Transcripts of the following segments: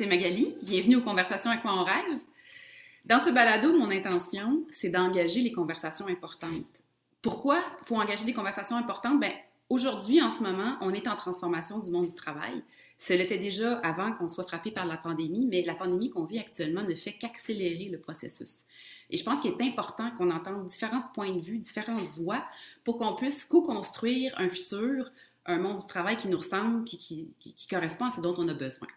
c'est Magali. Bienvenue aux Conversations à quoi on rêve. Dans ce balado, mon intention, c'est d'engager les conversations importantes. Pourquoi faut engager des conversations importantes? Ben, aujourd'hui, en ce moment, on est en transformation du monde du travail. Ce l'était déjà avant qu'on soit frappé par la pandémie, mais la pandémie qu'on vit actuellement ne fait qu'accélérer le processus. Et je pense qu'il est important qu'on entende différents points de vue, différentes voix, pour qu'on puisse co-construire un futur, un monde du travail qui nous ressemble qui, qui correspond à ce dont on a besoin.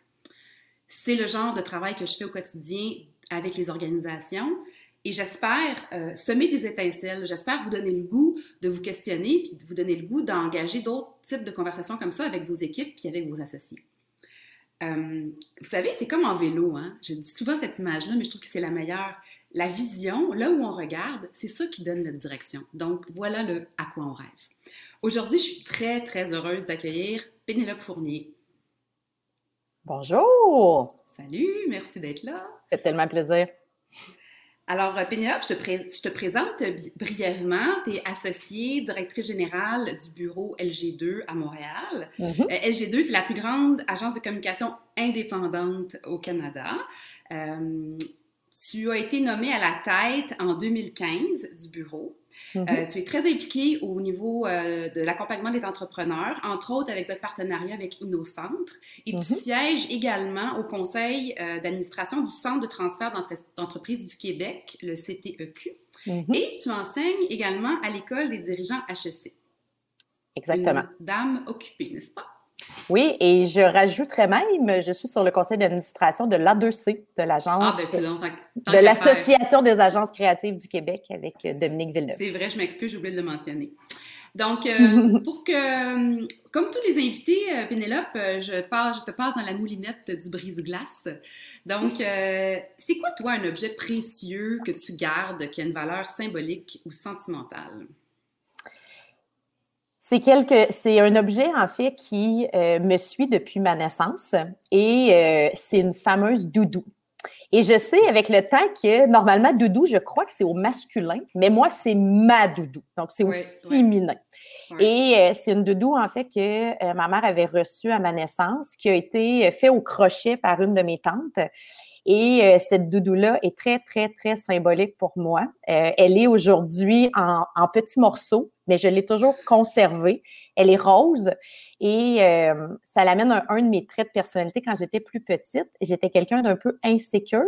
C'est le genre de travail que je fais au quotidien avec les organisations. Et j'espère euh, semer des étincelles, j'espère vous donner le goût de vous questionner, puis vous donner le goût d'engager d'autres types de conversations comme ça avec vos équipes, puis avec vos associés. Euh, vous savez, c'est comme en vélo, hein? je dis souvent cette image-là, mais je trouve que c'est la meilleure. La vision, là où on regarde, c'est ça qui donne notre direction. Donc voilà le à quoi on rêve. Aujourd'hui, je suis très, très heureuse d'accueillir Pénélope Fournier. Bonjour! Salut, merci d'être là. Ça fait tellement plaisir. Alors, euh, Pénélope, je te, présente brièvement. Tu es associée, directrice générale du bureau LG2 à Montréal. Mm-hmm. Euh, LG2, c'est la plus grande agence de communication indépendante au Canada. Euh, tu as été nommée à la tête en 2015 du bureau. Euh, tu es très impliqué au niveau euh, de l'accompagnement des entrepreneurs, entre autres avec votre partenariat avec InnoCentre. Et tu mhm. sièges également au conseil euh, d'administration du Centre de transfert d'entreprises du Québec, le CTEQ. Mhm. Et tu enseignes également à l'École des dirigeants HEC. Exactement. dame occupée, n'est-ce pas? Oui, et je rajouterais même, je suis sur le conseil d'administration de l'A2C, de l'agence, ah, ben, de l'Association des agences créatives du Québec avec euh, Dominique Villeneuve. C'est vrai, je m'excuse, j'ai oublié de le mentionner. Donc, euh, pour que, comme tous les invités, euh, Pénélope, je te passe dans la moulinette du brise-glace. Donc, c'est quoi, toi, un objet précieux que tu gardes qui a une valeur symbolique ou sentimentale? C'est quelque, c'est un objet en fait qui euh, me suit depuis ma naissance et euh, c'est une fameuse doudou. Et je sais avec le temps que normalement doudou, je crois que c'est au masculin, mais moi c'est ma doudou, donc c'est au féminin. Et euh, c'est une doudou en fait que ma mère avait reçue à ma naissance, qui a été fait au crochet par une de mes tantes. Et cette doudou-là est très, très, très symbolique pour moi. elle est aujourd'hui en, en petits morceaux mais je l'ai toujours conservée. Elle est rose et euh, ça l'amène un, un, de mes traits de personnalité quand j'étais plus petite. J'étais quelqu'un d'un peu insécure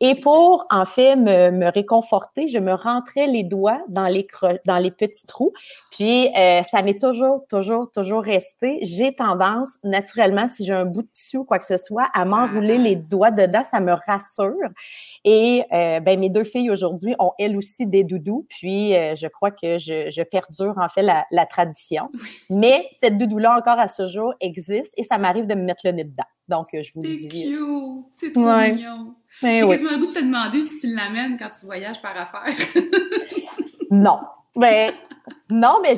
et pour en fait me, me, réconforter, je me rentrais les doigts dans les dans les petits trous. Puis euh, ça m'est toujours, toujours, toujours resté. J'ai tendance naturellement, si j'ai un bout de tissu ou quoi que ce soit, à m'enrouler les ah. doigts dedans. Ça me rassure. Et euh, ben mes deux filles aujourd'hui ont elles aussi des doudous. Puis je crois que je, je perds en fait, la, tradition. Mais cette doudou-là, encore à ce jour, existe et ça m'arrive de me mettre le nez dedans. Donc, euh, je vous le dis. C'est cute! C'est trop mignon! Ben j'ai quasiment le goût de te demander si tu l'amènes quand tu voyages par affaire. non. Mais ben, non, mais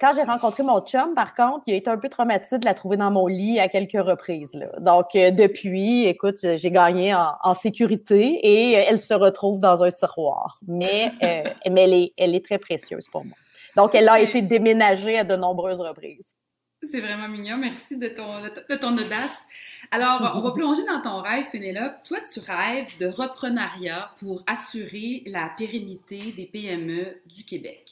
quand j'ai rencontré mon chum, par contre, il a été un peu traumatisé de la trouver dans mon lit à quelques reprises. Donc, euh, depuis, écoute, j'ai gagné en, sécurité et elle se retrouve dans un tiroir. Mais, euh, mais elle, est, elle est très précieuse pour moi. Donc, elle a été déménagée à de nombreuses reprises. C'est vraiment mignon. Merci de ton, de ton audace. Alors, on va plonger dans ton rêve, Pénélope. Toi, tu rêves de reprenariat pour assurer la pérennité des PME du Québec.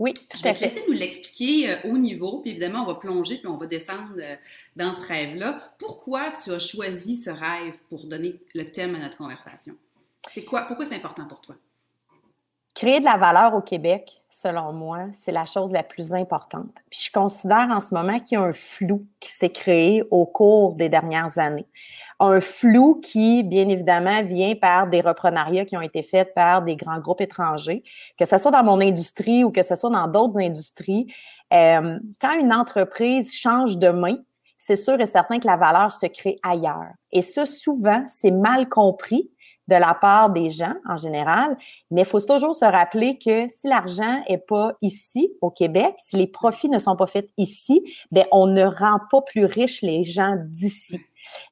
Oui, je vais te laisser nous l'expliquer euh, au niveau, puis évidemment, on va plonger, puis on va descendre euh, dans ce rêve-là. Pourquoi tu as choisi ce rêve pour donner le thème à notre conversation? C'est quoi? Pourquoi c'est important pour toi? Créer de la valeur au Québec, selon moi, c'est la chose la plus importante. Puis je considère en ce moment qu'il y a un flou qui s'est créé au cours des dernières années. Un flou qui, bien évidemment, vient par des reprenariats qui ont été faits par des grands groupes étrangers, que ce soit dans mon industrie ou que ce soit dans d'autres industries. Euh, quand une entreprise change de main, c'est sûr et certain que la valeur se crée ailleurs. Et ça, souvent, c'est mal compris de la part des gens en général, mais il faut toujours se rappeler que si l'argent est pas ici au Québec, si les profits ne sont pas faits ici, ben on ne rend pas plus riches les gens d'ici.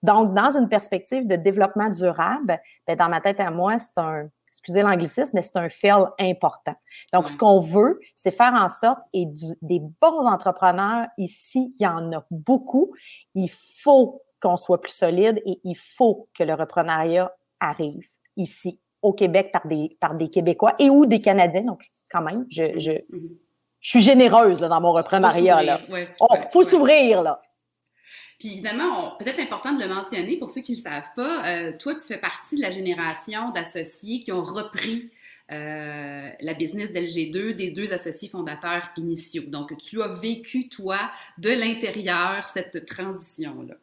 Donc, dans une perspective de développement durable, ben dans ma tête à moi, c'est un excusez l'anglicisme, mais c'est un fail important. Donc, ce qu'on veut, c'est faire en sorte, et des bons entrepreneurs ici, il y en a beaucoup, il faut qu'on soit plus solide et il faut que le reprenariat arrive ici, au Québec, par des, par des Québécois et ou des Canadiens. Donc, quand même, je, je, mm-hmm. je suis généreuse là, dans mon reprenariat. Il faut s'ouvrir, oh, faut s'ouvrir là. Puis évidemment, peut-être important de le mentionner pour ceux qui ne le savent pas, euh, toi, tu fais partie de la génération d'associés qui ont repris euh, la business d'LG2 des deux associés fondateurs initiaux. Donc, tu as vécu, toi, de l'intérieur, cette transition-là.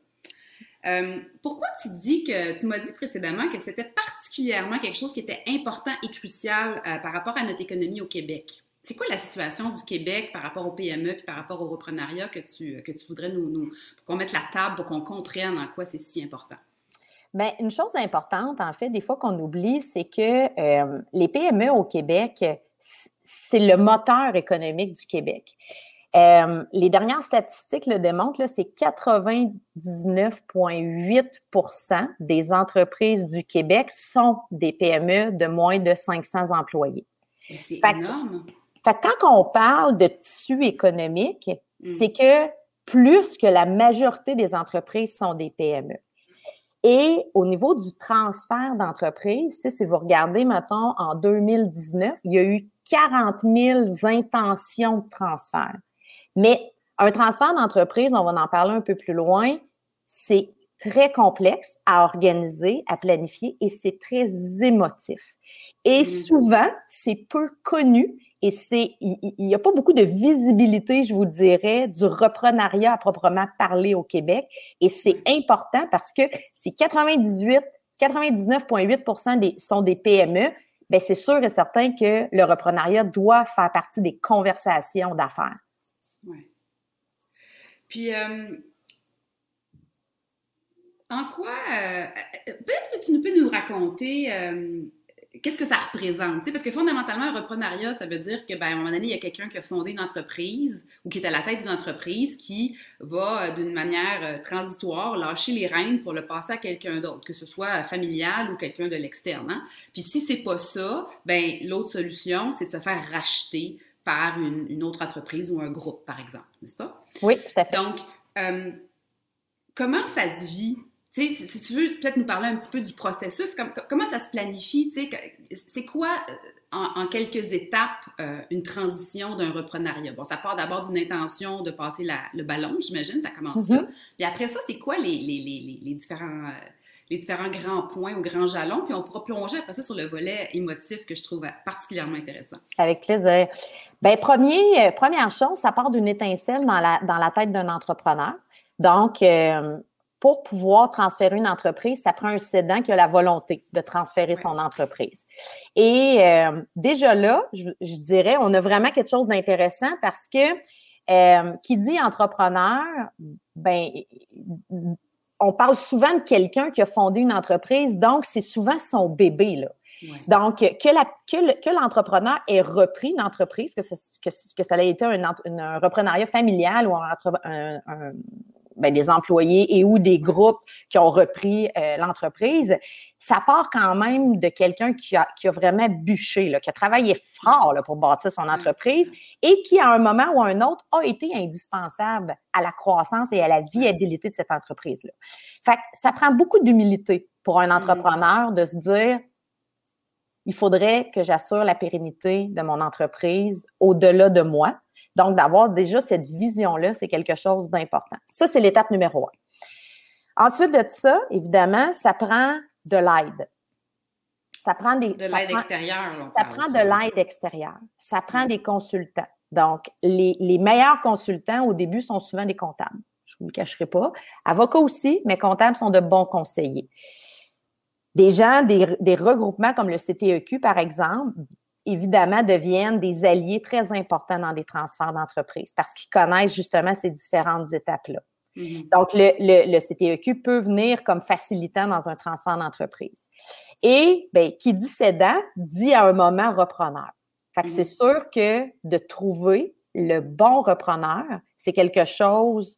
Euh, pourquoi tu dis que, tu m'as dit précédemment que c'était particulièrement quelque chose qui était important et crucial par rapport à notre économie au Québec? C'est quoi la situation du Québec par rapport au PME et par rapport au reprenariat que tu, que tu voudrais nous, nous qu'on mette la table, pour qu'on comprenne en quoi c'est si important? Bien, une chose importante, en fait, des fois qu'on oublie, c'est que euh, les PME au Québec, c'est le moteur économique du Québec. Euh, les dernières statistiques le démontrent, c'est 99,8% des entreprises du Québec sont des PME de moins de 500 employés. C'est énorme. Fait quand on parle de tissu économique, mm. c'est que plus que la majorité des entreprises sont des PME. Et au niveau du transfert d'entreprise, si vous regardez, mettons, en 2019, il y a eu 40 000 intentions de transfert. Mais un transfert d'entreprise, on va en parler un peu plus loin, c'est très complexe à organiser, à planifier et c'est très émotif. Et mm. souvent, c'est peu connu et c'est, il n'y a pas beaucoup de visibilité, je vous dirais, du reprenariat à proprement parler au Québec. Et c'est important parce que si 98, 99,8 des, sont des PME, bien, c'est sûr et certain que le reprenariat doit faire partie des conversations d'affaires. Oui. Puis, euh, en quoi, euh, peut-être que tu peux nous raconter euh, qu'est-ce que ça représente? parce que fondamentalement, un reprenariat, ça veut dire que, ben, à un moment donné, il y a quelqu'un qui a fondé une entreprise ou qui est à la tête d'une entreprise qui va, euh, d'une manière euh, transitoire, lâcher les rênes pour le passer à quelqu'un d'autre, que ce soit familial ou quelqu'un de l'externe. Hein. Puis si c'est pas ça, ben, l'autre solution, c'est de se faire racheter par une, autre entreprise ou un groupe, par exemple, n'est-ce pas? Oui, tout à fait. Donc, euh, comment ça se vit? Si tu veux peut-être nous parler un petit peu du processus, comment ça se planifie, c'est quoi euh, en, quelques étapes euh, une transition d'un reprenariat? Bon, ça part d'abord d'une intention de passer le ballon, j'imagine, ça commence là. Mm-hmm. Puis après ça, c'est quoi les, les, différents... Euh, les différents grands points ou grands jalons, puis on pourra plonger après ça sur le volet émotif que je trouve particulièrement intéressant. Avec plaisir. Bien, premier, première chose, ça part d'une étincelle dans la, dans la tête d'un entrepreneur. Donc, pour pouvoir transférer une entreprise, ça prend un cédant qui a la volonté de transférer son entreprise. Et euh, déjà là, je, dirais, on a vraiment quelque chose d'intéressant parce que euh, qui dit entrepreneur, ben, on parle souvent de quelqu'un qui a fondé une entreprise, donc c'est souvent son bébé là. Donc, que, l'entrepreneur ait repris une entreprise, que, que, ça ait été un, un reprenariat familial ou un, un, ben, des employés et ou des groupes qui ont repris euh, l'entreprise, ça part quand même de quelqu'un qui a, qui a vraiment bûché, là, qui a travaillé fort là, pour bâtir son entreprise et qui, à un moment ou à un autre, a été indispensable à la croissance et à la viabilité de cette entreprise-là. Fait que ça prend beaucoup d'humilité pour un mmh. entrepreneur de se dire il faudrait que j'assure la pérennité de mon entreprise au-delà de moi. Donc, d'avoir déjà cette vision-là, c'est quelque chose d'important. Ça, c'est l'étape numéro un. Ensuite de ça, évidemment, ça prend de l'aide. Ça prend des. De l'aide extérieure. Ça prend de l'aide extérieure. Ça prend des consultants. Donc, les, meilleurs consultants au début sont souvent des comptables. Je ne vous le cacherai pas. Avocats aussi, mais comptables sont de bons conseillers. Des gens, des, des regroupements comme le CTEQ, par exemple, évidemment, deviennent des alliés très importants dans des transferts d'entreprise parce qu'ils connaissent justement ces différentes étapes-là. Mm-hmm. Donc, le, le, CTEQ peut venir comme facilitant dans un transfert d'entreprise. Et bien, qui dit cédant dit à un moment repreneur. Fait que c'est mm-hmm. sûr que de trouver le bon repreneur, c'est quelque chose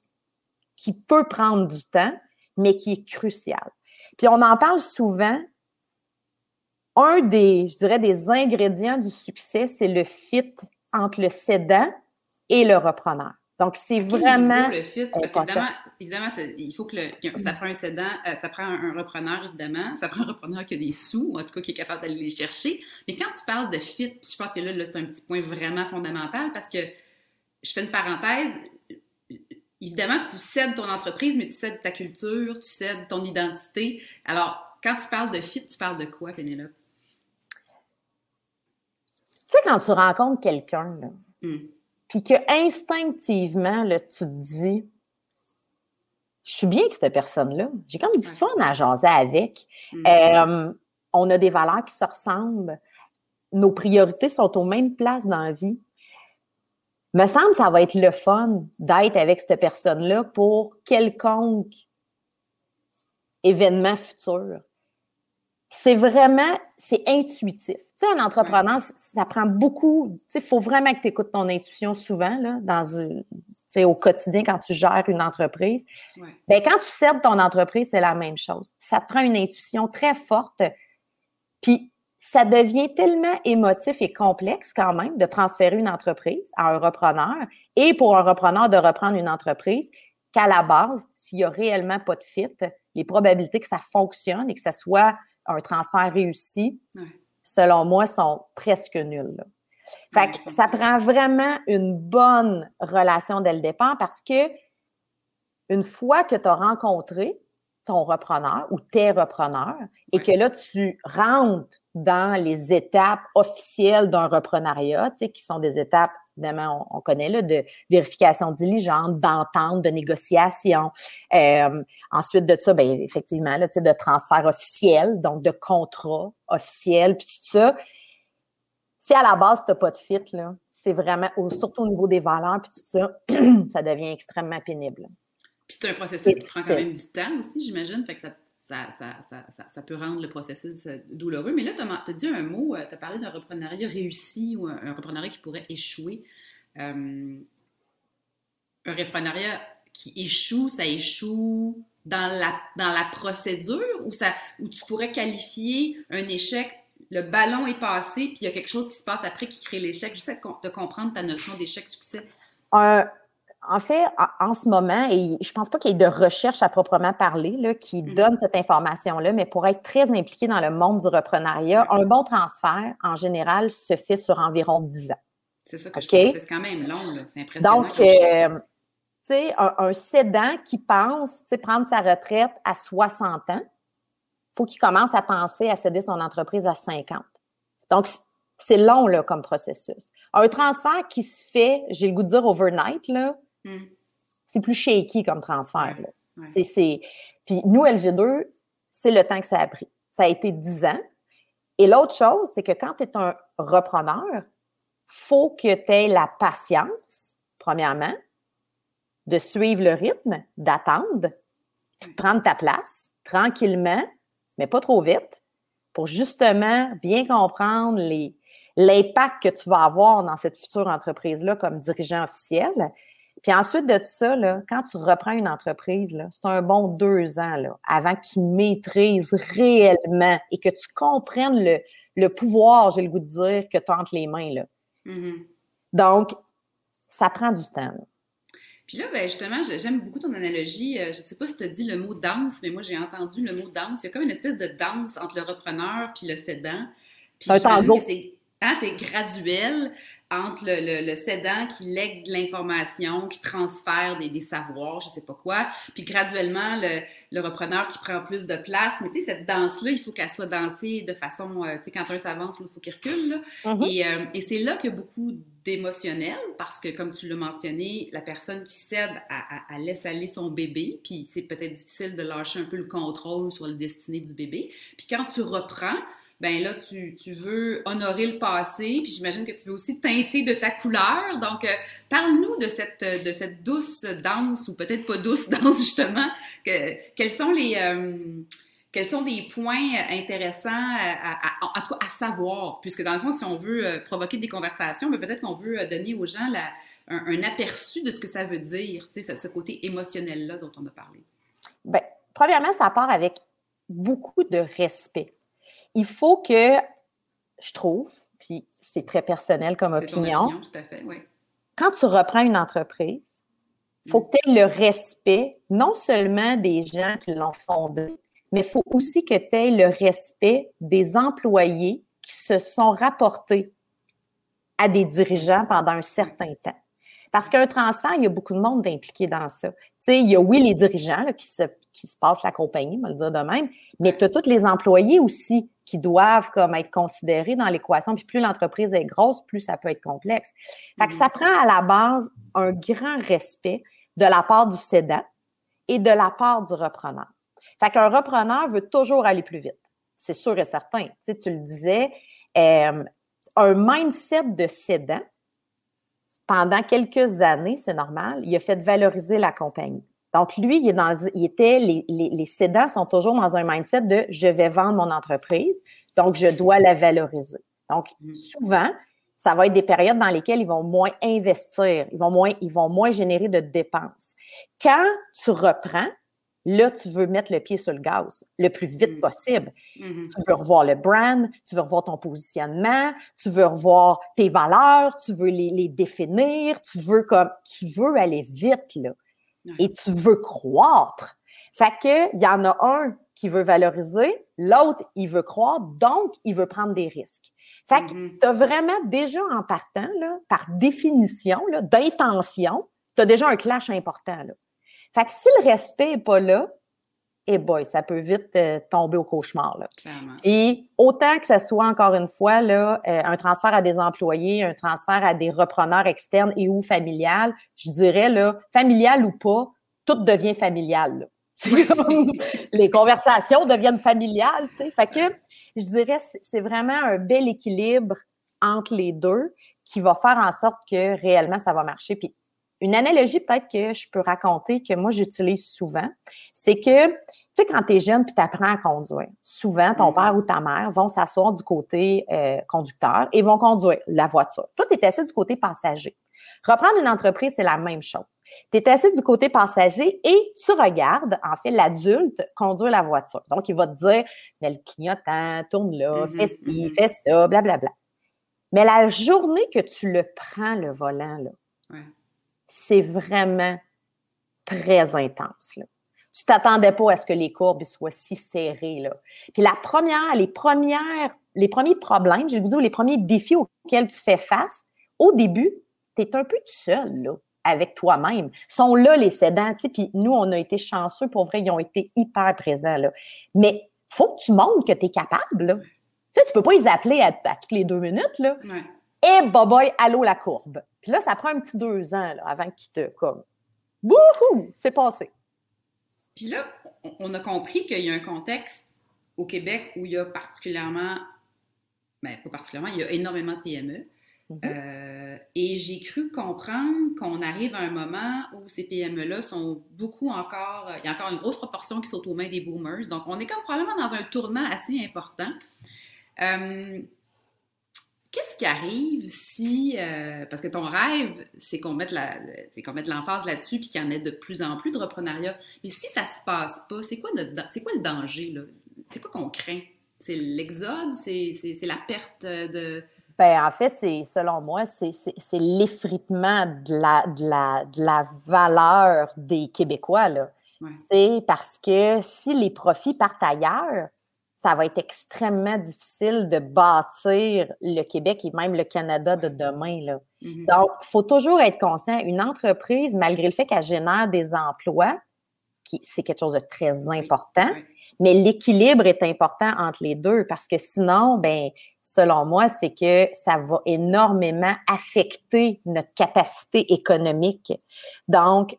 qui peut prendre du temps, mais qui est crucial. Puis on en parle souvent, un des, je dirais, des ingrédients du succès, c'est le fit entre le cédant et le repreneur. Donc, c'est vraiment. le fit, parce qu'évidemment, évidemment, il faut que, ça prend un cédant, euh, ça prend un, repreneur, évidemment, ça prend un repreneur qui a des sous, en tout cas qui est capable d'aller les chercher. Mais quand tu parles de fit, je pense que là, là c'est un petit point vraiment fondamental parce que je fais une parenthèse. Évidemment, tu cèdes ton entreprise, mais tu cèdes ta culture, tu cèdes ton identité. Alors, quand tu parles de fit, tu parles de quoi, Pénélope? Tu sais, quand tu rencontres quelqu'un, hmm puis que instinctivement, là, tu te dis, je suis bien avec cette personne-là. J'ai comme du fun à jaser avec. Mm-hmm. Euh, on a des valeurs qui se ressemblent. Nos priorités sont aux mêmes places dans la vie. Me semble que ça va être le fun d'être avec cette personne-là pour quelconque événement futur. C'est vraiment, c'est intuitif. Tu sais, un entrepreneur, ça prend beaucoup. Tu sais, il faut vraiment que tu écoutes ton intuition souvent, là, dans, au quotidien quand tu gères une entreprise. Bien, quand tu cèdes ton entreprise, c'est la même chose. Ça te prend une intuition très forte. Puis, ça devient tellement émotif et complexe quand même de transférer une entreprise à un repreneur et pour un repreneur de reprendre une entreprise qu'à la base, s'il n'y a réellement pas de fit, les probabilités que ça fonctionne et que ça soit un transfert réussi, selon moi, sont presque. Fait que ça prend vraiment une bonne relation dès le départ parce que une fois que tu as rencontré ton repreneur ou tes repreneurs et que là, tu rentres dans les étapes officielles d'un reprenariat, tu sais, qui sont des étapes évidemment, on, connaît là, de vérification diligente, d'entente, de négociation. Euh, ensuite de ça, bien, effectivement, là, de transfert officiel, donc de contrat officiel, puis tout ça. Si à la base, tu n'as pas de fit, là, c'est vraiment, surtout au niveau des valeurs, puis tout ça, ça devient extrêmement pénible. Puis c'est un processus qui prend quand même du temps aussi, j'imagine. Fait que ça ça, ça, peut rendre le processus euh, douloureux. Mais là, tu as, dit un mot, euh, tu as parlé d'un reprenariat réussi ou un, reprenariat qui pourrait échouer. Euh, un reprenariat qui échoue, ça échoue dans la, dans la procédure ou, ça, tu pourrais qualifier un échec, le ballon est passé, puis il y a quelque chose qui se passe après qui crée l'échec? J'essaie de, de comprendre ta notion d'échec-succès en fait, en, ce moment, et je ne pense pas qu'il y ait de recherche à proprement parler là, qui mm-hmm. donne cette information-là, mais pour être très impliqué dans le monde du reprenariat, un bon transfert, en général, se fait sur environ 10 ans. C'est ça que je pense. C'est quand même long, c'est impressionnant. Donc, euh, tu sais, un, un, cédant qui pense prendre sa retraite à 60 ans, il faut qu'il commence à penser à céder son entreprise à 50. Donc, c'est long là, comme processus. Un transfert qui se fait, j'ai le goût de dire overnight, là, Hmm. C'est plus shaky comme transfert. C'est, Puis nous, LG2, c'est le temps que ça a pris. Ça a été 10 ans. Et l'autre chose, c'est que quand tu es un repreneur, faut que tu aies la patience, premièrement, de suivre le rythme, d'attendre, puis de prendre ta place tranquillement, mais pas trop vite, pour justement bien comprendre l'impact que tu vas avoir dans cette future entreprise-là comme dirigeant officiel, puis ensuite de ça, là, quand tu reprends une entreprise, c'est un bon deux ans là, avant que tu maîtrises réellement et que tu comprennes le, le pouvoir, j'ai le goût de dire, que tu as entre les mains. Là. Mm-hmm. Donc, ça prend du temps. Puis là, ben justement, j'aime beaucoup ton analogie. Euh, je ne sais pas si tu as dit le mot danse, mais moi, j'ai entendu le mot danse. Il y a comme une espèce de danse entre le repreneur puis le cédant. Puis un tango. Hein, c'est graduel entre le, le, cédant qui lègue de l'information, qui transfère des, des, savoirs, je sais pas quoi, puis graduellement le, le, repreneur qui prend plus de place. Mais tu sais, cette danse-là, il faut qu'elle soit dansée de façon, euh, tu sais, quand un s'avance, il faut qu'il recule. Là. Mm-hmm. Et, euh, et c'est là qu'il y a beaucoup d'émotionnel, parce que comme tu l'as mentionné, la personne qui cède, elle, laisse aller son bébé, puis c'est peut-être difficile de lâcher un peu le contrôle sur la destinée du bébé. Puis quand tu reprends, ben là, tu, tu, veux honorer le passé, puis j'imagine que tu veux aussi teinter de ta couleur. Donc, euh, parle-nous de cette, de cette douce danse, ou peut-être pas douce danse, justement. Que, quels sont les... Euh, sont des points intéressants à, en tout à savoir, puisque dans le fond, si on veut euh, provoquer des conversations, mais peut-être qu'on veut donner aux gens la, un, aperçu de ce que ça veut dire, ce, côté émotionnel-là dont on a parlé. Bien, premièrement, ça part avec beaucoup de respect il faut que, je trouve, puis c'est très personnel comme opinion. tout à fait, oui. Quand tu reprends une entreprise, Il faut que tu aies le respect, non seulement des gens qui l'ont fondé, mais il faut aussi que tu aies le respect des employés qui se sont rapportés à des dirigeants pendant un certain temps. Parce qu'un transfert, il y a beaucoup de monde impliqué dans ça. Tu sais, il y a, oui, les dirigeants qui, se, qui se passent la compagnie, on va le dire de même, mais tu as tous les employés aussi qui doivent comme être considérés dans l'équation. Puis plus l'entreprise est grosse, plus ça peut être complexe. Fait que ça prend à la base un grand respect de la part du cédant et de la part du repreneur. Fait qu'un repreneur veut toujours aller plus vite. C'est sûr et certain. Tu, sais, tu le disais, euh, un mindset de cédant, pendant quelques années, c'est normal, il a fait valoriser la compagnie. Donc, lui, il, est dans, il était, les, les, les cédants sont toujours dans un mindset de je vais vendre mon entreprise, donc je dois la valoriser. Donc, mm. souvent, ça va être des périodes dans lesquelles ils vont moins investir, ils vont moins, ils vont moins générer de dépenses. Quand tu reprends, Là, tu veux mettre le pied sur le gaz le plus vite mm. possible. Mm-hmm. Tu veux revoir le brand, tu veux revoir ton positionnement, tu veux revoir tes valeurs, tu veux les, définir, tu veux comme tu veux aller vite là. Et tu veux croître. Fait que il y en a un qui veut valoriser, l'autre il veut croître, donc il veut prendre des risques. Fait que mm-hmm. tu as vraiment déjà en partant là, par définition d'intention, tu as déjà un clash important là. Fait que si le respect n'est pas là, eh boy, ça peut vite euh, tomber au cauchemar. Là. Et autant que ce soit, encore une fois, là, euh, un transfert à des employés, un transfert à des repreneurs externes et ou familial, je dirais, là, familial ou pas, tout devient familial. les conversations deviennent familiales. Tu sais. Fait que je dirais, c'est vraiment un bel équilibre entre les deux qui va faire en sorte que réellement ça va marcher. Puis une analogie peut-être que je peux raconter que moi j'utilise souvent, c'est que tu sais, quand tu es jeune puis tu apprends à conduire, souvent ton père ou ta mère vont s'asseoir du côté euh, conducteur et vont conduire la voiture. Toi, tu es assis du côté passager. Reprendre une entreprise, c'est la même chose. Tu es assis du côté passager et tu regardes, en fait, l'adulte conduire la voiture. Donc, il va te dire, mais le clignotant, tourne là, mm-hmm, fais ci, mm-hmm. fais ça, blablabla. Mais la journée que tu le prends, le volant, là, c'est vraiment très intense. Là. Tu t'attendais pas à ce que les courbes soient si serrées. Là. Puis la première, les premières, les premiers problèmes, je vais vous dire, les premiers défis auxquels tu fais face, au début, tu es un peu tout seul là, avec toi-même. sont là les cédants, puis nous, on a été chanceux, pour vrai, ils ont été hyper présents. Là. Mais faut que tu montres que tu es capable. Là. Tu sais, tu peux pas les appeler à, toutes les deux minutes. Là. Et hey, boy, allô la courbe. Puis là, ça prend un petit deux ans avant que tu te comme Bouhou! C'est passé. Puis là, on a compris qu'il y a un contexte au Québec où il y a particulièrement, ben pas particulièrement, il y a énormément de PME. Mm-hmm. Euh, et j'ai cru comprendre qu'on arrive à un moment où ces PME-là sont beaucoup encore, il y a encore une grosse proportion qui sont aux mains des boomers. Donc, on est comme probablement dans un tournant assez important. Euh, Qu'est-ce qui arrive si, euh, parce que ton rêve, c'est qu'on mette la, c'est qu'on mette l'emphase là-dessus puis qu'il y en ait de plus en plus de reprenariat. Mais si ça se passe pas, c'est quoi c'est quoi le danger là? C'est quoi qu'on craint? C'est l'exode, c'est, la perte de. Ben, en fait, c'est, selon moi, c'est, l'effritement de la, de, la, de la valeur des Québécois. Là. C'est parce que si les profits partent ailleurs, ça va être extrêmement difficile de bâtir le Québec et même le Canada de demain. Là. Mm-hmm. Donc, il faut toujours être conscient, une entreprise, malgré le fait qu'elle génère des emplois, qui, c'est quelque chose de très important, mais l'équilibre est important entre les deux parce que sinon, ben, selon moi, c'est que ça va énormément affecter notre capacité économique. Donc,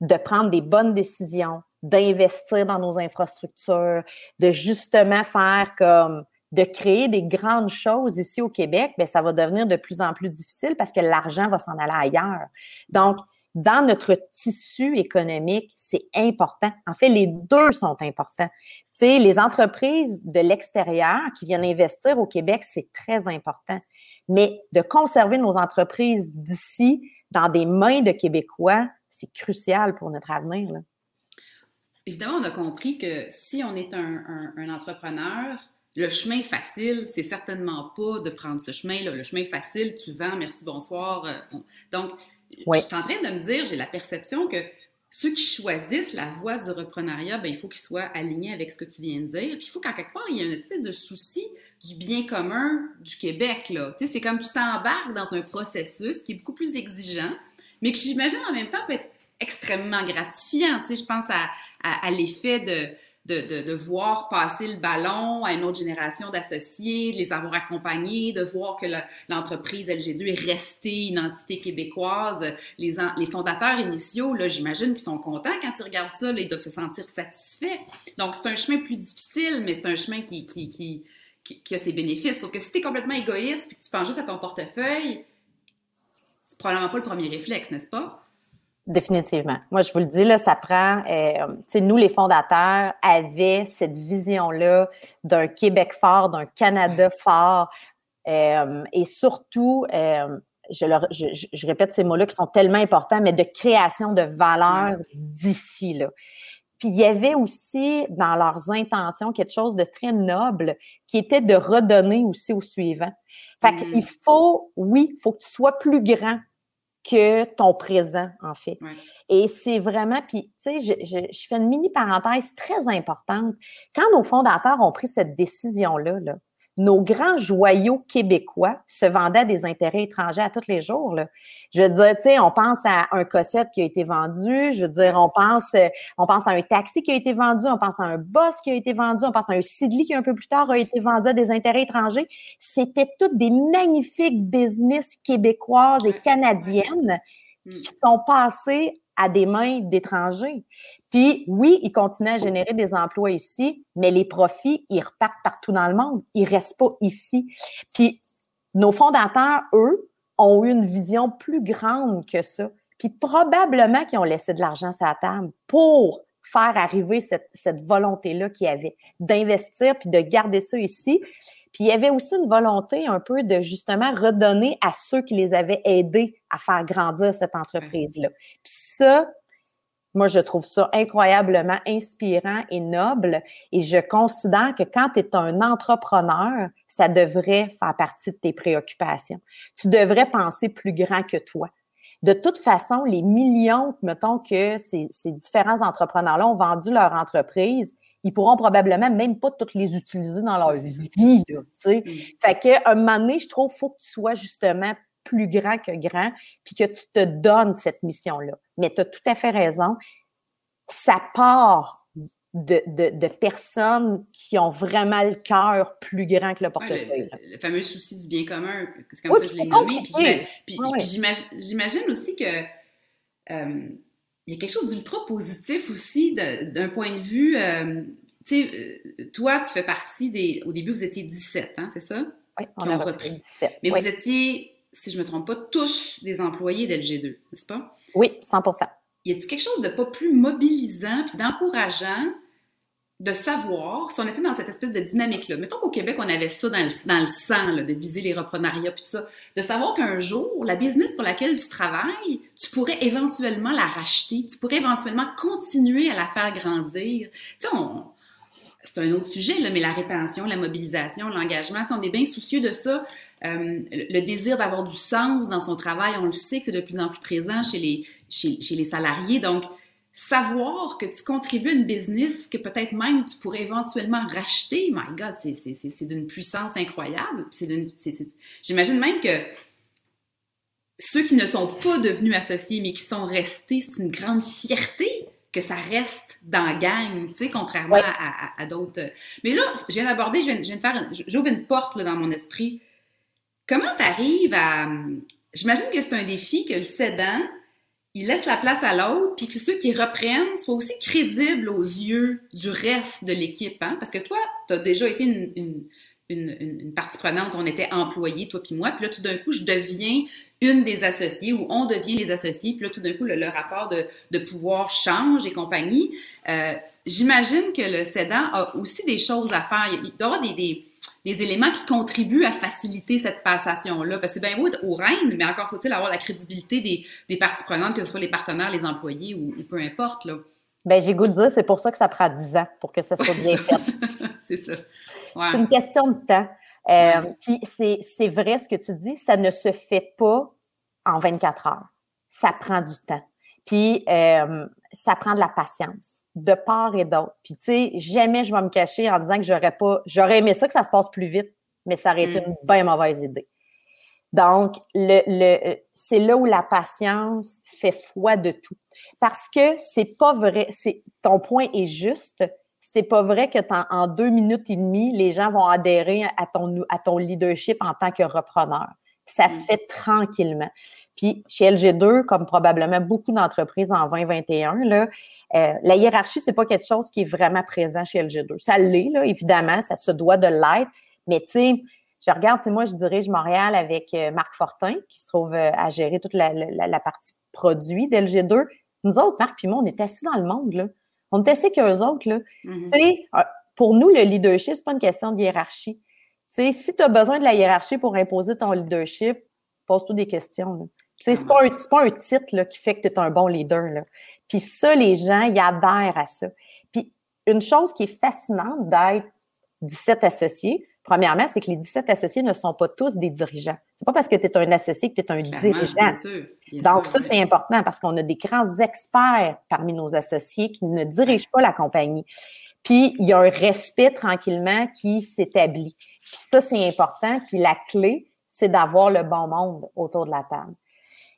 de prendre des bonnes décisions, d'investir dans nos infrastructures, de justement faire comme de créer des grandes choses ici au Québec, bien, ça va devenir de plus en plus difficile parce que l'argent va s'en aller ailleurs. Donc, dans notre tissu économique, c'est important. En fait, les deux sont importants. Tu sais, les entreprises de l'extérieur qui viennent investir au Québec, c'est très important. Mais de conserver nos entreprises d'ici dans des mains de Québécois, c'est crucial pour notre avenir. Là. Évidemment, on a compris que si on est un, entrepreneur, le chemin facile, c'est certainement pas de prendre ce chemin-là. Le chemin facile, tu vends, merci, bonsoir. Euh, donc, je suis en train de me dire, j'ai la perception que ceux qui choisissent la voie du reprenariat, ben, il faut qu'ils soient alignés avec ce que tu viens de dire. Puis il faut qu'en quelque part, il y ait une espèce de souci du bien commun du Québec. Là. Tu sais, c'est comme tu t'embarques dans un processus qui est beaucoup plus exigeant, mais que j'imagine en même temps peut être extrêmement gratifiant. Tu sais, je pense à, l'effet de de, de, voir passer le ballon à une autre génération d'associés, de les avoir accompagnés, de voir que l'entreprise LG2 est restée une entité québécoise. Les, les fondateurs initiaux, là, j'imagine qu'ils sont contents quand ils regardent ça, là, ils doivent se sentir satisfaits. Donc, c'est un chemin plus difficile, mais c'est un chemin qui, qui, qui, qui, a ses bénéfices. Sauf que si tu es complètement égoïste et que tu penses juste à ton portefeuille, c'est probablement pas le premier réflexe, n'est-ce pas? Définitivement. Moi, je vous le dis, là, ça prend, euh, tu sais, nous, les fondateurs, avaient cette vision-là d'un Québec fort, d'un Canada fort, euh, et surtout, euh, je, je, je, répète ces mots-là qui sont tellement importants, mais de création de valeur d'ici, là. Puis il y avait aussi dans leurs intentions quelque chose de très noble qui était de redonner aussi au suivant. Fait qu'il mm. faut, oui, il faut que tu sois plus grand que ton présent, en fait. Et c'est vraiment, puis, tu sais, je, je, je, fais une mini parenthèse très importante. Quand nos fondateurs ont pris cette décision-là, là, nos grands joyaux québécois se vendaient à des intérêts étrangers à tous les jours. Là. Je veux dire, tu sais, on pense à un cossette qui a été vendu, je veux dire, on pense, euh, on pense à un taxi qui a été vendu, on pense à un boss qui a été vendu, on pense à un Sidley qui un peu plus tard a été vendu à des intérêts étrangers. C'était toutes des magnifiques business québécoises et canadiennes mm. qui sont passées à des mains d'étrangers. Puis oui, ils continuent à générer des emplois ici, mais les profits, ils repartent partout dans le monde. Ils restent pas ici. Puis nos fondateurs, eux, ont eu une vision plus grande que ça. Puis probablement qu'ils ont laissé de l'argent sur la table pour faire arriver cette, cette volonté-là qu'il y avait, d'investir puis de garder ça ici. Puis il y avait aussi une volonté un peu de justement redonner à ceux qui les avaient aidés à faire grandir cette entreprise-là. Puis ça, moi, je trouve ça incroyablement inspirant et noble. Et je considère que quand tu es un entrepreneur, ça devrait faire partie de tes préoccupations. Tu devrais penser plus grand que toi. De toute façon, les millions, mettons que ces, différents entrepreneurs-là ont vendu leur entreprise, ils pourront probablement même pas toutes les utiliser dans leur vie. Là. Mm. Fait qu'à un moment donné, je trouve qu'il faut que tu sois justement plus grand que grand, puis que tu te donnes cette mission-là. Mais tu as tout à fait raison. Ça part de, de, personnes qui ont vraiment le cœur plus grand que le portefeuille. le, fameux souci du bien commun, c'est comme ça que je l'ai nommé. Puis, j'imagine aussi que euh, il y a quelque chose d'ultra positif aussi d'un point de vue. Euh, tu sais, euh, toi, tu fais partie des. Au début, vous étiez 17, hein, c'est ça? Oui, on a repris 17. Mais vous étiez si je ne me trompe pas, tous des employés d'LG2, n'est-ce pas? Oui, 100 Y a-t-il quelque chose de pas plus mobilisant puis d'encourageant de savoir si on était dans cette espèce de dynamique-là? Mettons qu'au Québec, on avait ça dans le, dans le sang, de viser les reprenariats puis ça. De savoir qu'un jour, la business pour laquelle tu travailles, tu pourrais éventuellement la racheter, tu pourrais éventuellement continuer à la faire grandir. Tu sais, c'est un autre sujet, là, mais la rétention, la mobilisation, l'engagement, on est bien soucieux de ça. Euh, le désir d'avoir du sens dans son travail, on le sait que c'est de plus en plus présent chez les, chez, les salariés. Donc, savoir que tu contribues à une business que peut-être même tu pourrais éventuellement racheter, my God, c'est d'une puissance incroyable. J'imagine même que ceux qui ne sont pas devenus associés, mais qui sont restés, c'est une grande fierté que ça reste dans la gang, tu sais, contrairement à, d'autres. Mais là, je viens d'aborder, je viens, de faire, j'ouvre une porte là, dans mon esprit. Comment tu arrives à. J'imagine que c'est un défi que le cédant, il laisse la place à l'autre, puis que ceux qui reprennent soient aussi crédibles aux yeux du reste de l'équipe. Hein? Parce que toi, tu as déjà été une, partie prenante, on était employés, toi puis moi, puis là, tout d'un coup, je deviens une des associées ou on devient les associés, puis là, tout d'un coup, le, rapport de, pouvoir change et compagnie. Euh, J'imagine que le cédant a aussi des choses à faire. Il doit y avoir des, des éléments qui contribuent à faciliter cette passation-là. Parce que c'est bien beau au Rennes, mais encore faut-il avoir la crédibilité des, des parties prenantes, que ce soit les partenaires, les employés ou, peu importe. Là. Ben, j'ai goût de dire, c'est pour ça que ça prend 10 ans pour que ça soit bien fait. c'est ça. C'est une question de temps. Euh, puis c'est vrai ce que tu dis, ça ne se fait pas en 24 heures. ça prend du temps. Puis, euh, ça prend de la patience, de part et d'autre. Puis, tu sais, jamais je vais me cacher en disant que j'aurais pas, j'aurais aimé ça que ça se passe plus vite, mais ça aurait été mm. une bien mauvaise idée. Donc, le, le, c'est là où la patience fait foi de tout. Parce que c'est pas vrai, c'est, ton point est juste, c'est pas vrai que en deux minutes et demie, les gens vont adhérer à ton, à ton leadership en tant que repreneur. Ça se mm. fait tranquillement. Puis chez LG2, comme probablement beaucoup d'entreprises en 2021, là, euh, la hiérarchie, c'est pas quelque chose qui est vraiment présent chez LG2. Ça l'est, là, évidemment, ça se doit de l'être, mais tu sais, je regarde, moi, je dirige Montréal avec euh, Marc Fortin, qui se trouve euh, à gérer toute la, partie produit d'LG2. Nous autres, Marc et moi, on est assis dans le monde, là. On est assis qu'eux autres, là. Sais, pour nous, le leadership, c'est pas une question de hiérarchie. Tu sais, si tu as besoin de la hiérarchie pour imposer ton leadership, pose-toi des questions. N'est pas, un, pas un titre qui fait que tu es un bon leader. Là. Puis ça, les gens, ils adhèrent à ça. Puis une chose qui est fascinante d'être 17 associés, premièrement, c'est que les 17 associés ne sont pas tous des dirigeants. C'est pas parce que tu es un associé que tu es un dirigeant. Donc, ça, c'est important parce qu'on a des grands experts parmi nos associés qui ne dirigent pas la compagnie. Puis, il y a un respect tranquillement qui s'établit. Puis ça, c'est important. Puis la clé, c'est d'avoir le bon monde autour de la table.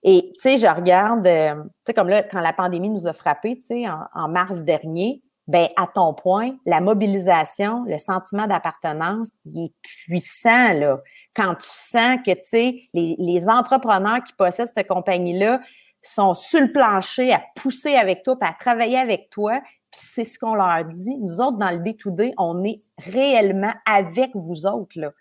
Et, tu sais, je regarde, euh, tu sais, comme là, quand la pandémie nous a frappés, tu sais, en, mars dernier, ben à ton point, la mobilisation, le sentiment d'appartenance, il est puissant, là. Quand tu sens que, tu sais, les, les entrepreneurs qui possèdent cette compagnie-là sont sur le plancher à pousser avec toi, puis à travailler avec toi, puis c'est ce qu'on leur dit. Nous autres, dans le D2D, on est réellement avec vous autres, là.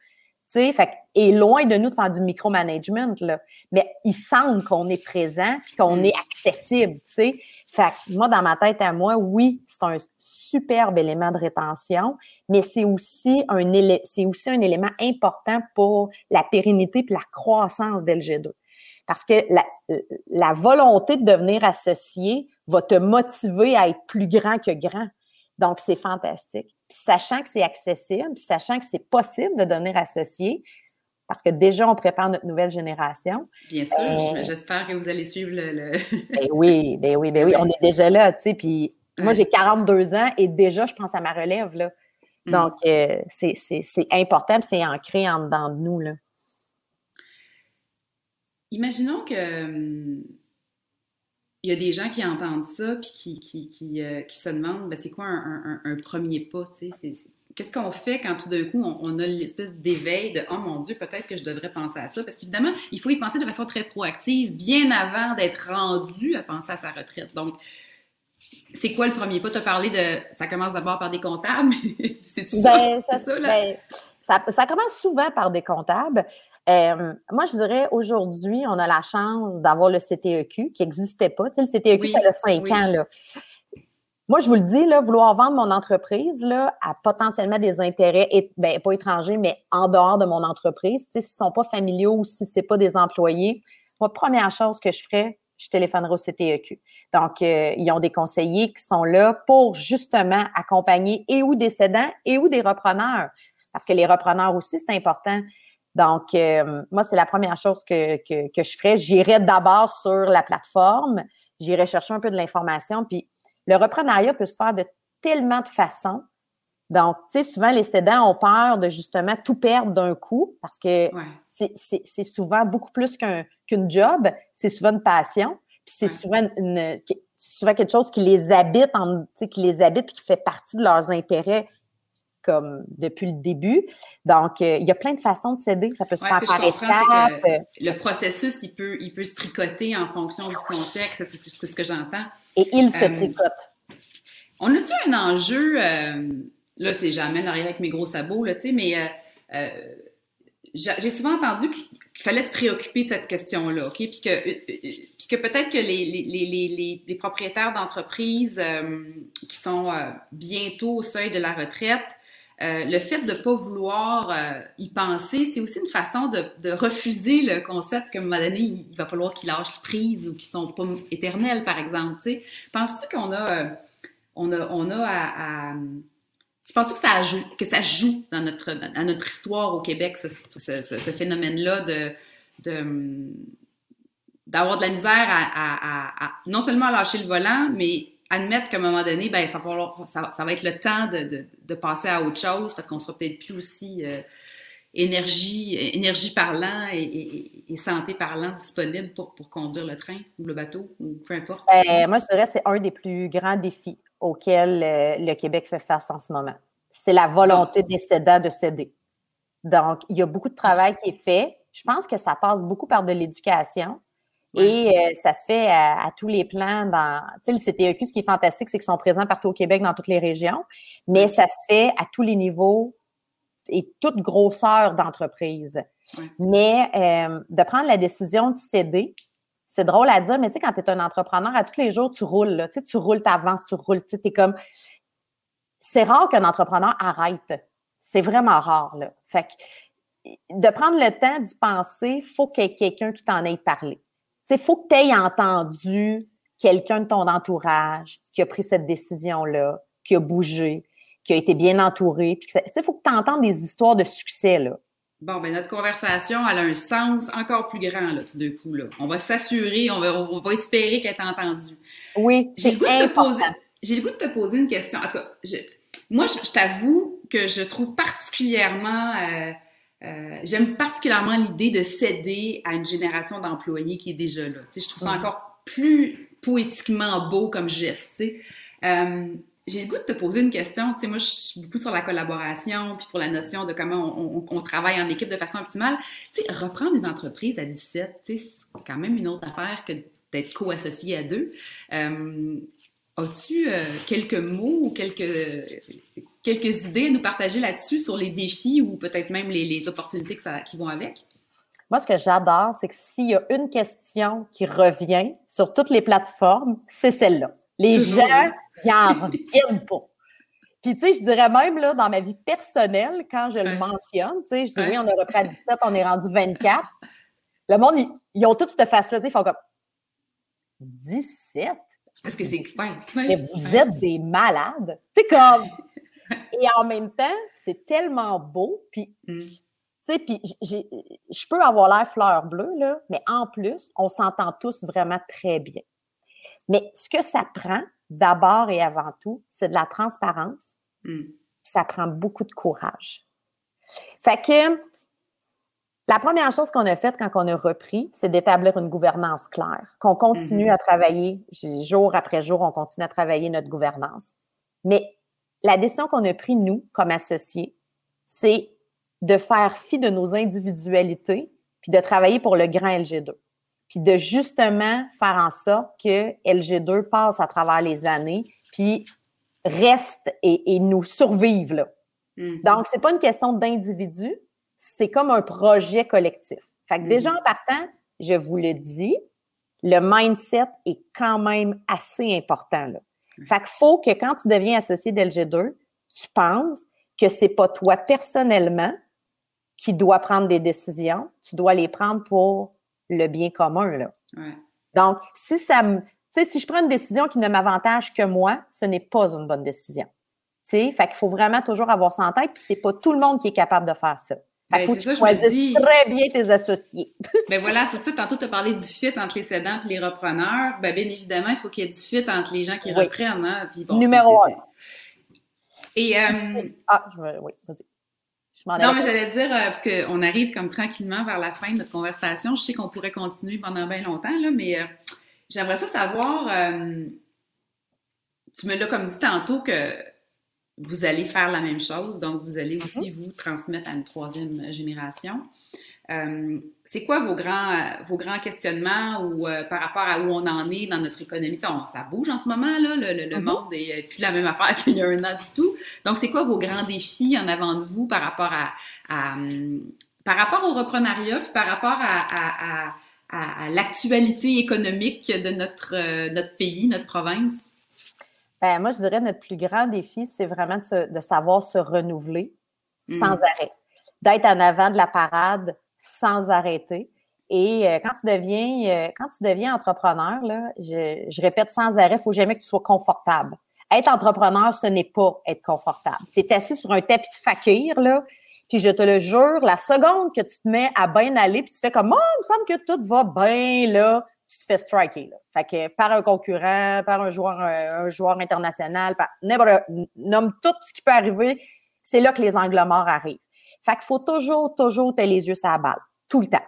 Fait, et loin de nous de faire du micromanagement, là. Mais ils sentent qu'on est présent et qu'on mm. est accessible, Fait moi, dans ma tête à moi, oui, c'est un superbe élément de rétention, mais c'est aussi un c'est aussi un élément important pour la pérennité et la croissance d'LG2. Parce que la, la volonté de devenir associé va te motiver à être plus grand que grand. Donc, c'est fantastique. Puis, sachant que c'est accessible, puis sachant que c'est possible de devenir associé, parce que déjà, on prépare notre nouvelle génération. Bien sûr, euh, j'espère que vous allez suivre le... ben oui, ben oui, ben oui, on est déjà là, tu sais, puis moi, j'ai 42 ans et déjà, je pense à ma relève, là. Mm. Donc, euh, c'est important, c'est ancré en dedans de nous, là. Imaginons que hum, il y a des gens qui entendent ça puis qui, qui, qui, euh, se demandent ben, c'est quoi un, un, premier pas, Qu'est-ce qu'on fait quand tout d'un coup on, a l'espèce d'éveil de oh mon Dieu, peut-être que je devrais penser à ça? Parce qu'évidemment, il faut y penser de façon très proactive, bien avant d'être rendu à penser à sa retraite. Donc, c'est quoi le premier pas? Tu as parlé de ça commence d'abord par des comptables. c'est ben, ça, ça, là? Ben, ça, commence souvent par des comptables. Euh, moi, je dirais aujourd'hui, on a la chance d'avoir le CTEQ qui n'existait pas. Tu sais, le CTEQ, ça a cinq ans. Là. Moi, je vous le dis, là, vouloir vendre mon entreprise là, à potentiellement des intérêts, ben, pas étrangers, mais en dehors de mon entreprise, tu sais, s'ils ne sont pas familiaux ou si ce n'est pas des employés, moi, première chose que je ferais, je téléphonerai au CTEQ. Donc, euh, ils ont des conseillers qui sont là pour justement accompagner et ou des cédants et ou des repreneurs parce que les repreneurs aussi, c'est important. Donc, euh, moi, c'est la première chose que, que, je ferais. J'irais d'abord sur la plateforme, j'irais chercher un peu de l'information. Puis, le reprenariat peut se faire de tellement de façons. Donc, tu sais, souvent, les cédants ont peur de justement tout perdre d'un coup parce que c'est souvent beaucoup plus qu'une job, c'est souvent une passion, puis c'est souvent, une, souvent quelque chose qui les habite, en, qui les habite, qui fait partie de leurs intérêts comme depuis le début. Donc, euh, il y a plein de façons de céder. Ça peut se faire par étapes. Le processus, il peut, il peut se tricoter en fonction du contexte. C'est ce que, j'entends. Et il se euh, tricote. On a-tu un enjeu, euh, là, c'est jamais d'arriver avec mes gros sabots, là, tu sais, mais j'ai souvent entendu qu'il fallait se préoccuper de cette question-là, OK? Puis que, puis que peut-être que les, les, les, les propriétaires d'entreprises qui sont bientôt au seuil de la retraite euh, le fait de ne pas vouloir euh, y penser, c'est aussi une façon de, refuser le concept qu'à un moment donné, il, va falloir qu'ils lâchent prise ou qu'ils sont pas éternels, par exemple. Penses-tu qu'on a, euh, on a, on a à, à Penses-tu que ça joue, que ça joue dans notre, histoire au Québec, ce, phénomène-là de, de, d'avoir de la misère à, non seulement lâcher le volant, mais admettre qu'à un moment donné, ben, ça, va être le temps de, passer à autre chose parce qu'on sera peut-être plus aussi euh, énergie, énergie parlant et, santé parlant disponible pour, conduire le train ou le bateau ou peu importe. Ben, moi, je dirais que c'est un des plus grands défis auxquels euh, le Québec fait face en ce moment. C'est la volonté des cédants de céder. Donc, il y a beaucoup de travail qui est fait. Je pense que ça passe beaucoup par de l'éducation. Et euh, ça se fait à, tous les plans dans, tu sais, le CTEQ, ce qui est fantastique, c'est qu'ils sont présents partout au Québec, dans toutes les régions, mais ça se fait à tous les niveaux et toute grosseur d'entreprise. Mais euh, de prendre la décision de céder, c'est drôle à dire, mais tu sais, quand tu es un entrepreneur, à tous les jours, tu roules, là, tu sais, tu roules, tu avances, tu roules, tu sais, es comme... C'est rare qu'un entrepreneur arrête. C'est vraiment rare, là. Fait que de prendre le temps d'y penser, il faut qu'il y ait quelqu'un qui t'en ait parlé. Il faut que tu aies entendu quelqu'un de ton entourage qui a pris cette décision-là, qui a bougé, qui a été bien entouré. Il faut que tu entendes des histoires de succès. Là. Bon, ben notre conversation, elle a un sens encore plus grand, là, tout d'un coup. Là. On va s'assurer, on va, on va espérer qu'elle est entendue. Oui, j'ai le goût de te poser. J'ai le goût de te poser une question. En tout cas, moi, je, t'avoue que je trouve particulièrement euh, euh, j'aime particulièrement l'idée de céder à une génération d'employés qui est déjà là. je trouve ça encore plus poétiquement beau comme geste. Euh, j'ai le goût de te poser une question. Tu moi, je suis beaucoup sur la collaboration, puis pour la notion de comment on, travaille en équipe de façon optimale. Tu reprendre une entreprise à 17, c'est quand même une autre affaire que d'être co-associé à deux. Euh, as-tu quelques mots ou quelques quelques idées à nous partager là-dessus sur les défis ou peut-être même les, opportunités qui vont avec? Moi, ce que j'adore, c'est que s'il y a une question qui revient sur toutes les plateformes, c'est celle-là. Les gens, ils en reviennent pas. Puis, tu sais, je dirais même, là, dans ma vie personnelle, quand je le mentionne, tu sais, je dis, oui, on a repris à 17, on est rendu 24. Le monde, ils, ont toute cette face-là, ils font comme 17? Parce que c'est. Mais vous êtes des malades. Tu sais, comme. Et en même temps, c'est tellement beau. Puis, mm. tu sais, puis je peux avoir l'air fleur bleue, là, mais en plus, on s'entend tous vraiment très bien. Mais ce que ça prend, d'abord et avant tout, c'est de la transparence. Mm. Ça prend beaucoup de courage. Fait que la première chose qu'on a faite quand on a repris, c'est d'établir une gouvernance claire, qu'on continue mm-hmm. à travailler jour après jour, on continue à travailler notre gouvernance. Mais la décision qu'on a prise, nous, comme associés, c'est de faire fi de nos individualités, puis de travailler pour le grand LG2. Puis de justement faire en sorte que LG2 passe à travers les années, puis reste et, nous survive là. Mm-hmm. Donc, c'est pas une question d'individu, c'est comme un projet collectif. Fait que déjà mm-hmm. en partant, je vous le dis, le mindset est quand même assez important là. Fait qu'il faut que quand tu deviens associé d'LG2, tu penses que c'est pas toi personnellement qui dois prendre des décisions, tu dois les prendre pour le bien commun. Là. Donc, si ça me. si je prends une décision qui ne m'avantage que moi, ce n'est pas une bonne décision. sais, fait qu'il faut vraiment toujours avoir ça en tête, puis c'est pas tout le monde qui est capable de faire ça. Ben, faut que tu choisisses très bien tes associés. ben voilà, c'est ça. Tantôt, tu as parlé du fit entre les cédants et les repreneurs. Ben, bien évidemment, il faut qu'il y ait du fit entre les gens qui reprennent. Hein, Numéro un. Et, euh, ah, je veux, oui, vas-y. Non, mais j'allais dire, euh, parce qu'on arrive comme tranquillement vers la fin de notre conversation. Je sais qu'on pourrait continuer pendant bien longtemps, là, mais euh, j'aimerais ça savoir. tu me l'as comme dit tantôt que vous allez faire la même chose, donc vous allez aussi mhm. vous transmettre à une troisième génération. Euh, c'est quoi vos grands, vos grands questionnements ou euh, par rapport à où on en est dans notre économie? ça bouge en ce moment, là, le, mhm. monde n'est plus la même affaire qu'il y a un an du tout. Donc, c'est quoi vos grands défis en avant de vous par rapport à, par rapport au reprenariat, puis par rapport à, à l'actualité économique de notre, euh, notre pays, notre province? Ben, moi, je dirais notre plus grand défi, c'est vraiment de, savoir se renouveler sans mm. arrêt, d'être en avant de la parade sans arrêter. Et euh, quand tu deviens, euh, quand tu deviens entrepreneur, là, je, répète sans arrêt, il faut jamais que tu sois confortable. Être entrepreneur, ce n'est pas être confortable. Tu es assis sur un tapis de fakir, là, puis je te le jure, la seconde que tu te mets à bien aller, puis tu fais comme, oh, il me semble que tout va bien, là, tu te fais striker. Là. Fait que par un concurrent, par un joueur, un, joueur international, par nomme tout ce qui peut arriver, c'est là que les angles morts arrivent. Fait qu'il faut toujours, toujours ter les yeux sur la balle, tout le temps.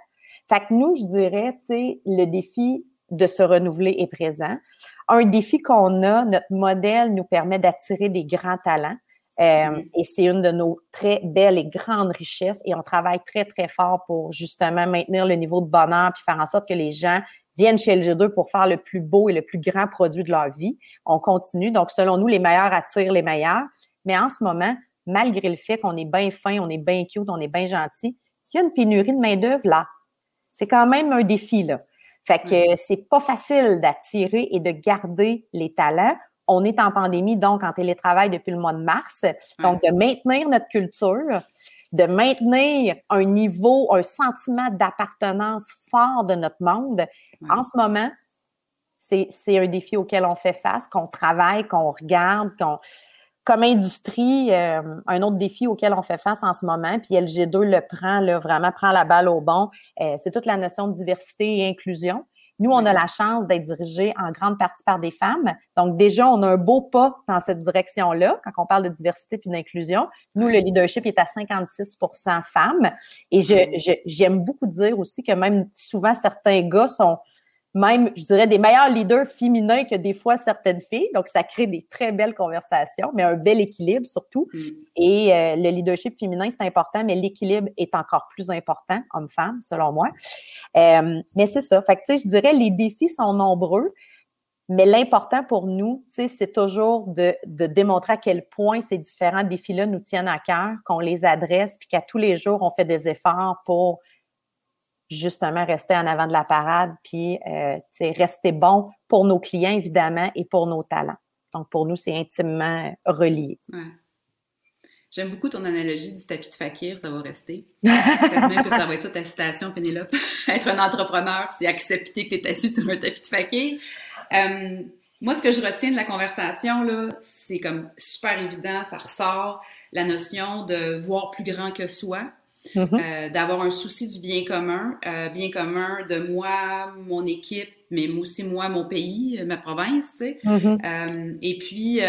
Fait que nous, je dirais, tu sais, le défi de se renouveler est présent. Un défi qu'on a, notre modèle nous permet d'attirer des grands talents. Euh, mm-hmm. Et c'est une de nos très belles et grandes richesses. Et on travaille très, très fort pour justement maintenir le niveau de bonheur puis faire en sorte que les gens viennent chez LG2 pour faire le plus beau et le plus grand produit de leur vie. On continue. Donc, selon nous, les meilleurs attirent les meilleurs. Mais en ce moment, malgré le fait qu'on est bien fin, on est bien cute, on est bien gentil, il y a une pénurie de main-d'œuvre là. C'est quand même un défi, là. Fait que c'est pas facile d'attirer et de garder les talents. On est en pandémie, donc en télétravail depuis le mois de mars. Donc, de maintenir notre culture, de maintenir un niveau, un sentiment d'appartenance fort de notre monde. En ce moment, c'est un défi auquel on fait face, qu'on travaille, qu'on regarde, qu'on comme industrie, euh, un autre défi auquel on fait face en ce moment, puis LG2 le prend, là, vraiment prend la balle au bon, euh, c'est toute la notion de diversité et inclusion. Nous, on a la chance d'être dirigés en grande partie par des femmes. Donc, déjà, on a un beau pas dans cette direction-là quand on parle de diversité puis d'inclusion. Nous, le leadership est à 56% femmes. Et j'aime beaucoup dire aussi que même souvent, certains gars sont même, je dirais, des meilleurs leaders féminins que des fois certaines filles. Donc, ça crée des très belles conversations, mais un bel équilibre surtout. Mm. Et euh, le leadership féminin, c'est important, mais l'équilibre est encore plus important, homme-femme, selon moi. Euh, mais c'est ça. Fait que, tu sais, je dirais, les défis sont nombreux. Mais l'important pour nous, c'est toujours de, de, démontrer à quel point ces différents défis-là nous tiennent à cœur, qu'on les adresse, puis qu'à tous les jours, on fait des efforts pour justement rester en avant de la parade, puis euh, rester bon pour nos clients, évidemment, et pour nos talents. Donc, pour nous, c'est intimement relié. J'aime beaucoup ton analogie du tapis de fakir, ça va rester. Peut-être même que ça va être ça ta citation, Pénélope. être un entrepreneur, c'est accepter que tu es assis sur un tapis de fakir. Euh, moi, ce que je retiens de la conversation, là, c'est comme super évident, ça ressort la notion de voir plus grand que soi, Mm-hmm. Euh, d'avoir un souci du bien commun, euh, bien commun de moi, mon équipe, mais aussi moi, mon pays, ma province, tu sais. Mm-hmm. Euh, et puis,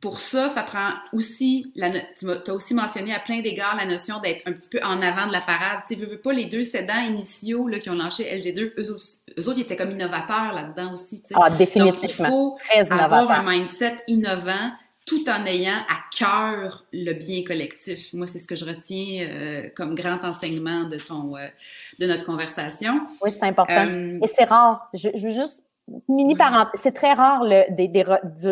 pour ça, ça prend aussi, la, tu as aussi mentionné à plein d'égards la notion d'être un petit peu en avant de la parade. Tu sais, veux, pas, les deux cédants initiaux là, qui ont lancé LG2, eux, autres, ils étaient comme innovateurs là-dedans aussi. Ah, définitivement. Donc, il faut avoir un mindset innovant tout en ayant à cœur le bien collectif. Moi, c'est ce que je retiens euh, comme grand enseignement de ton euh, de notre conversation. Oui, c'est important. Euh, Et c'est rare. Je, veux juste mini parenthèse. C'est très rare le, des, des,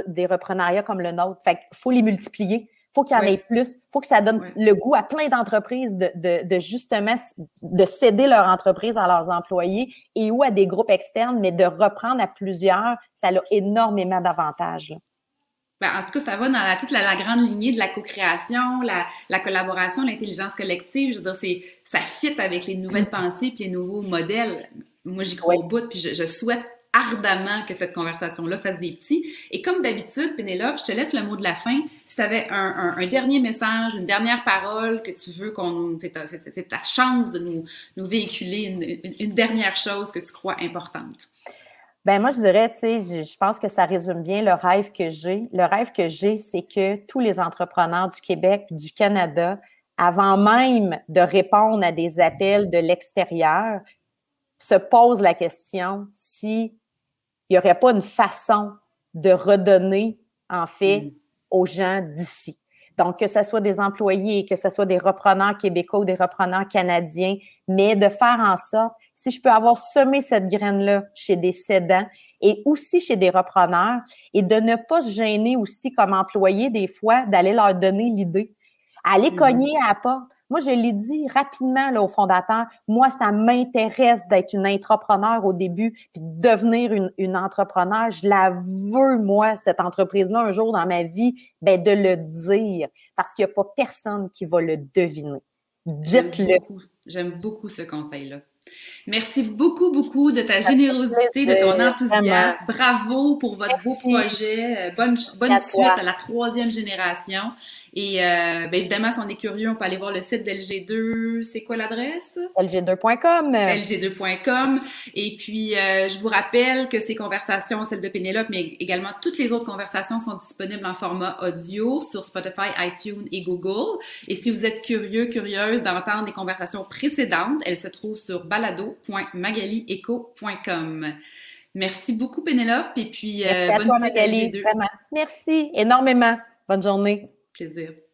des, reprenariats comme le nôtre. Fait qu'il faut les multiplier. Faut qu'il y en ait plus. Faut que ça donne le goût à plein d'entreprises de, de, de, justement de céder leur entreprise à leurs employés et ou à des groupes externes, mais de reprendre à plusieurs, ça a énormément d'avantages. Ben, en tout cas, ça va dans la, toute la, grande lignée de la co-création, la, la, collaboration, l'intelligence collective. Je veux dire, c'est, ça fit avec les nouvelles mm. pensées puis les nouveaux modèles. Moi, j'y crois au bout, puis je, souhaite ardemment que cette conversation-là fasse des petits. Et comme d'habitude, Pénélope, je te laisse le mot de la fin. Si tu avais un, un, dernier message, une dernière parole que tu veux qu'on... C'est ta, c'est ta chance de nous, nous véhiculer une, une dernière chose que tu crois importante. Ben moi, je dirais, tu sais, je, pense que ça résume bien le rêve que j'ai. Le rêve que j'ai, c'est que tous les entrepreneurs du Québec, du Canada, avant même de répondre à des appels de l'extérieur, se posent la question s'il n'y aurait pas une façon de redonner, en fait, mm. aux gens d'ici. Donc, que ce soit des employés, que ce soit des repreneurs québécois ou des repreneurs canadiens, mais de faire en sorte si je peux avoir semé cette graine-là chez des cédants et aussi chez des repreneurs et de ne pas se gêner aussi comme employé des fois d'aller leur donner l'idée. Aller mm-hmm. cogner à la porte. Moi, je l'ai dit rapidement là, au fondateur, moi, ça m'intéresse d'être une entrepreneur au début, puis de devenir une, une entrepreneur. Je la veux, moi, cette entreprise-là, un jour dans ma vie, ben, de le dire, parce qu'il n'y a pas personne qui va le deviner. Dites-le. J'aime beaucoup ce conseil-là. Merci beaucoup, beaucoup de ta générosité, de ton enthousiasme. Bravo pour votre beau projet. Euh, bonne, bonne suite à la troisième génération. Et euh, ben, évidemment, si on est curieux, on peut aller voir le site d'LG2. C'est quoi l'adresse? LG2.com. LG2.com. Et puis, euh, je vous rappelle que ces conversations, celles de Pénélope, mais également toutes les autres conversations sont disponibles en format audio sur Spotify, iTunes et Google. Et si vous êtes curieux, curieuse d'entendre les conversations précédentes, elles se trouvent sur balado.magalieco.com. Merci beaucoup, Pénélope. Et puis, Merci euh, bonne à toi, Magali. Merci énormément. Bonne journée. Plaisir.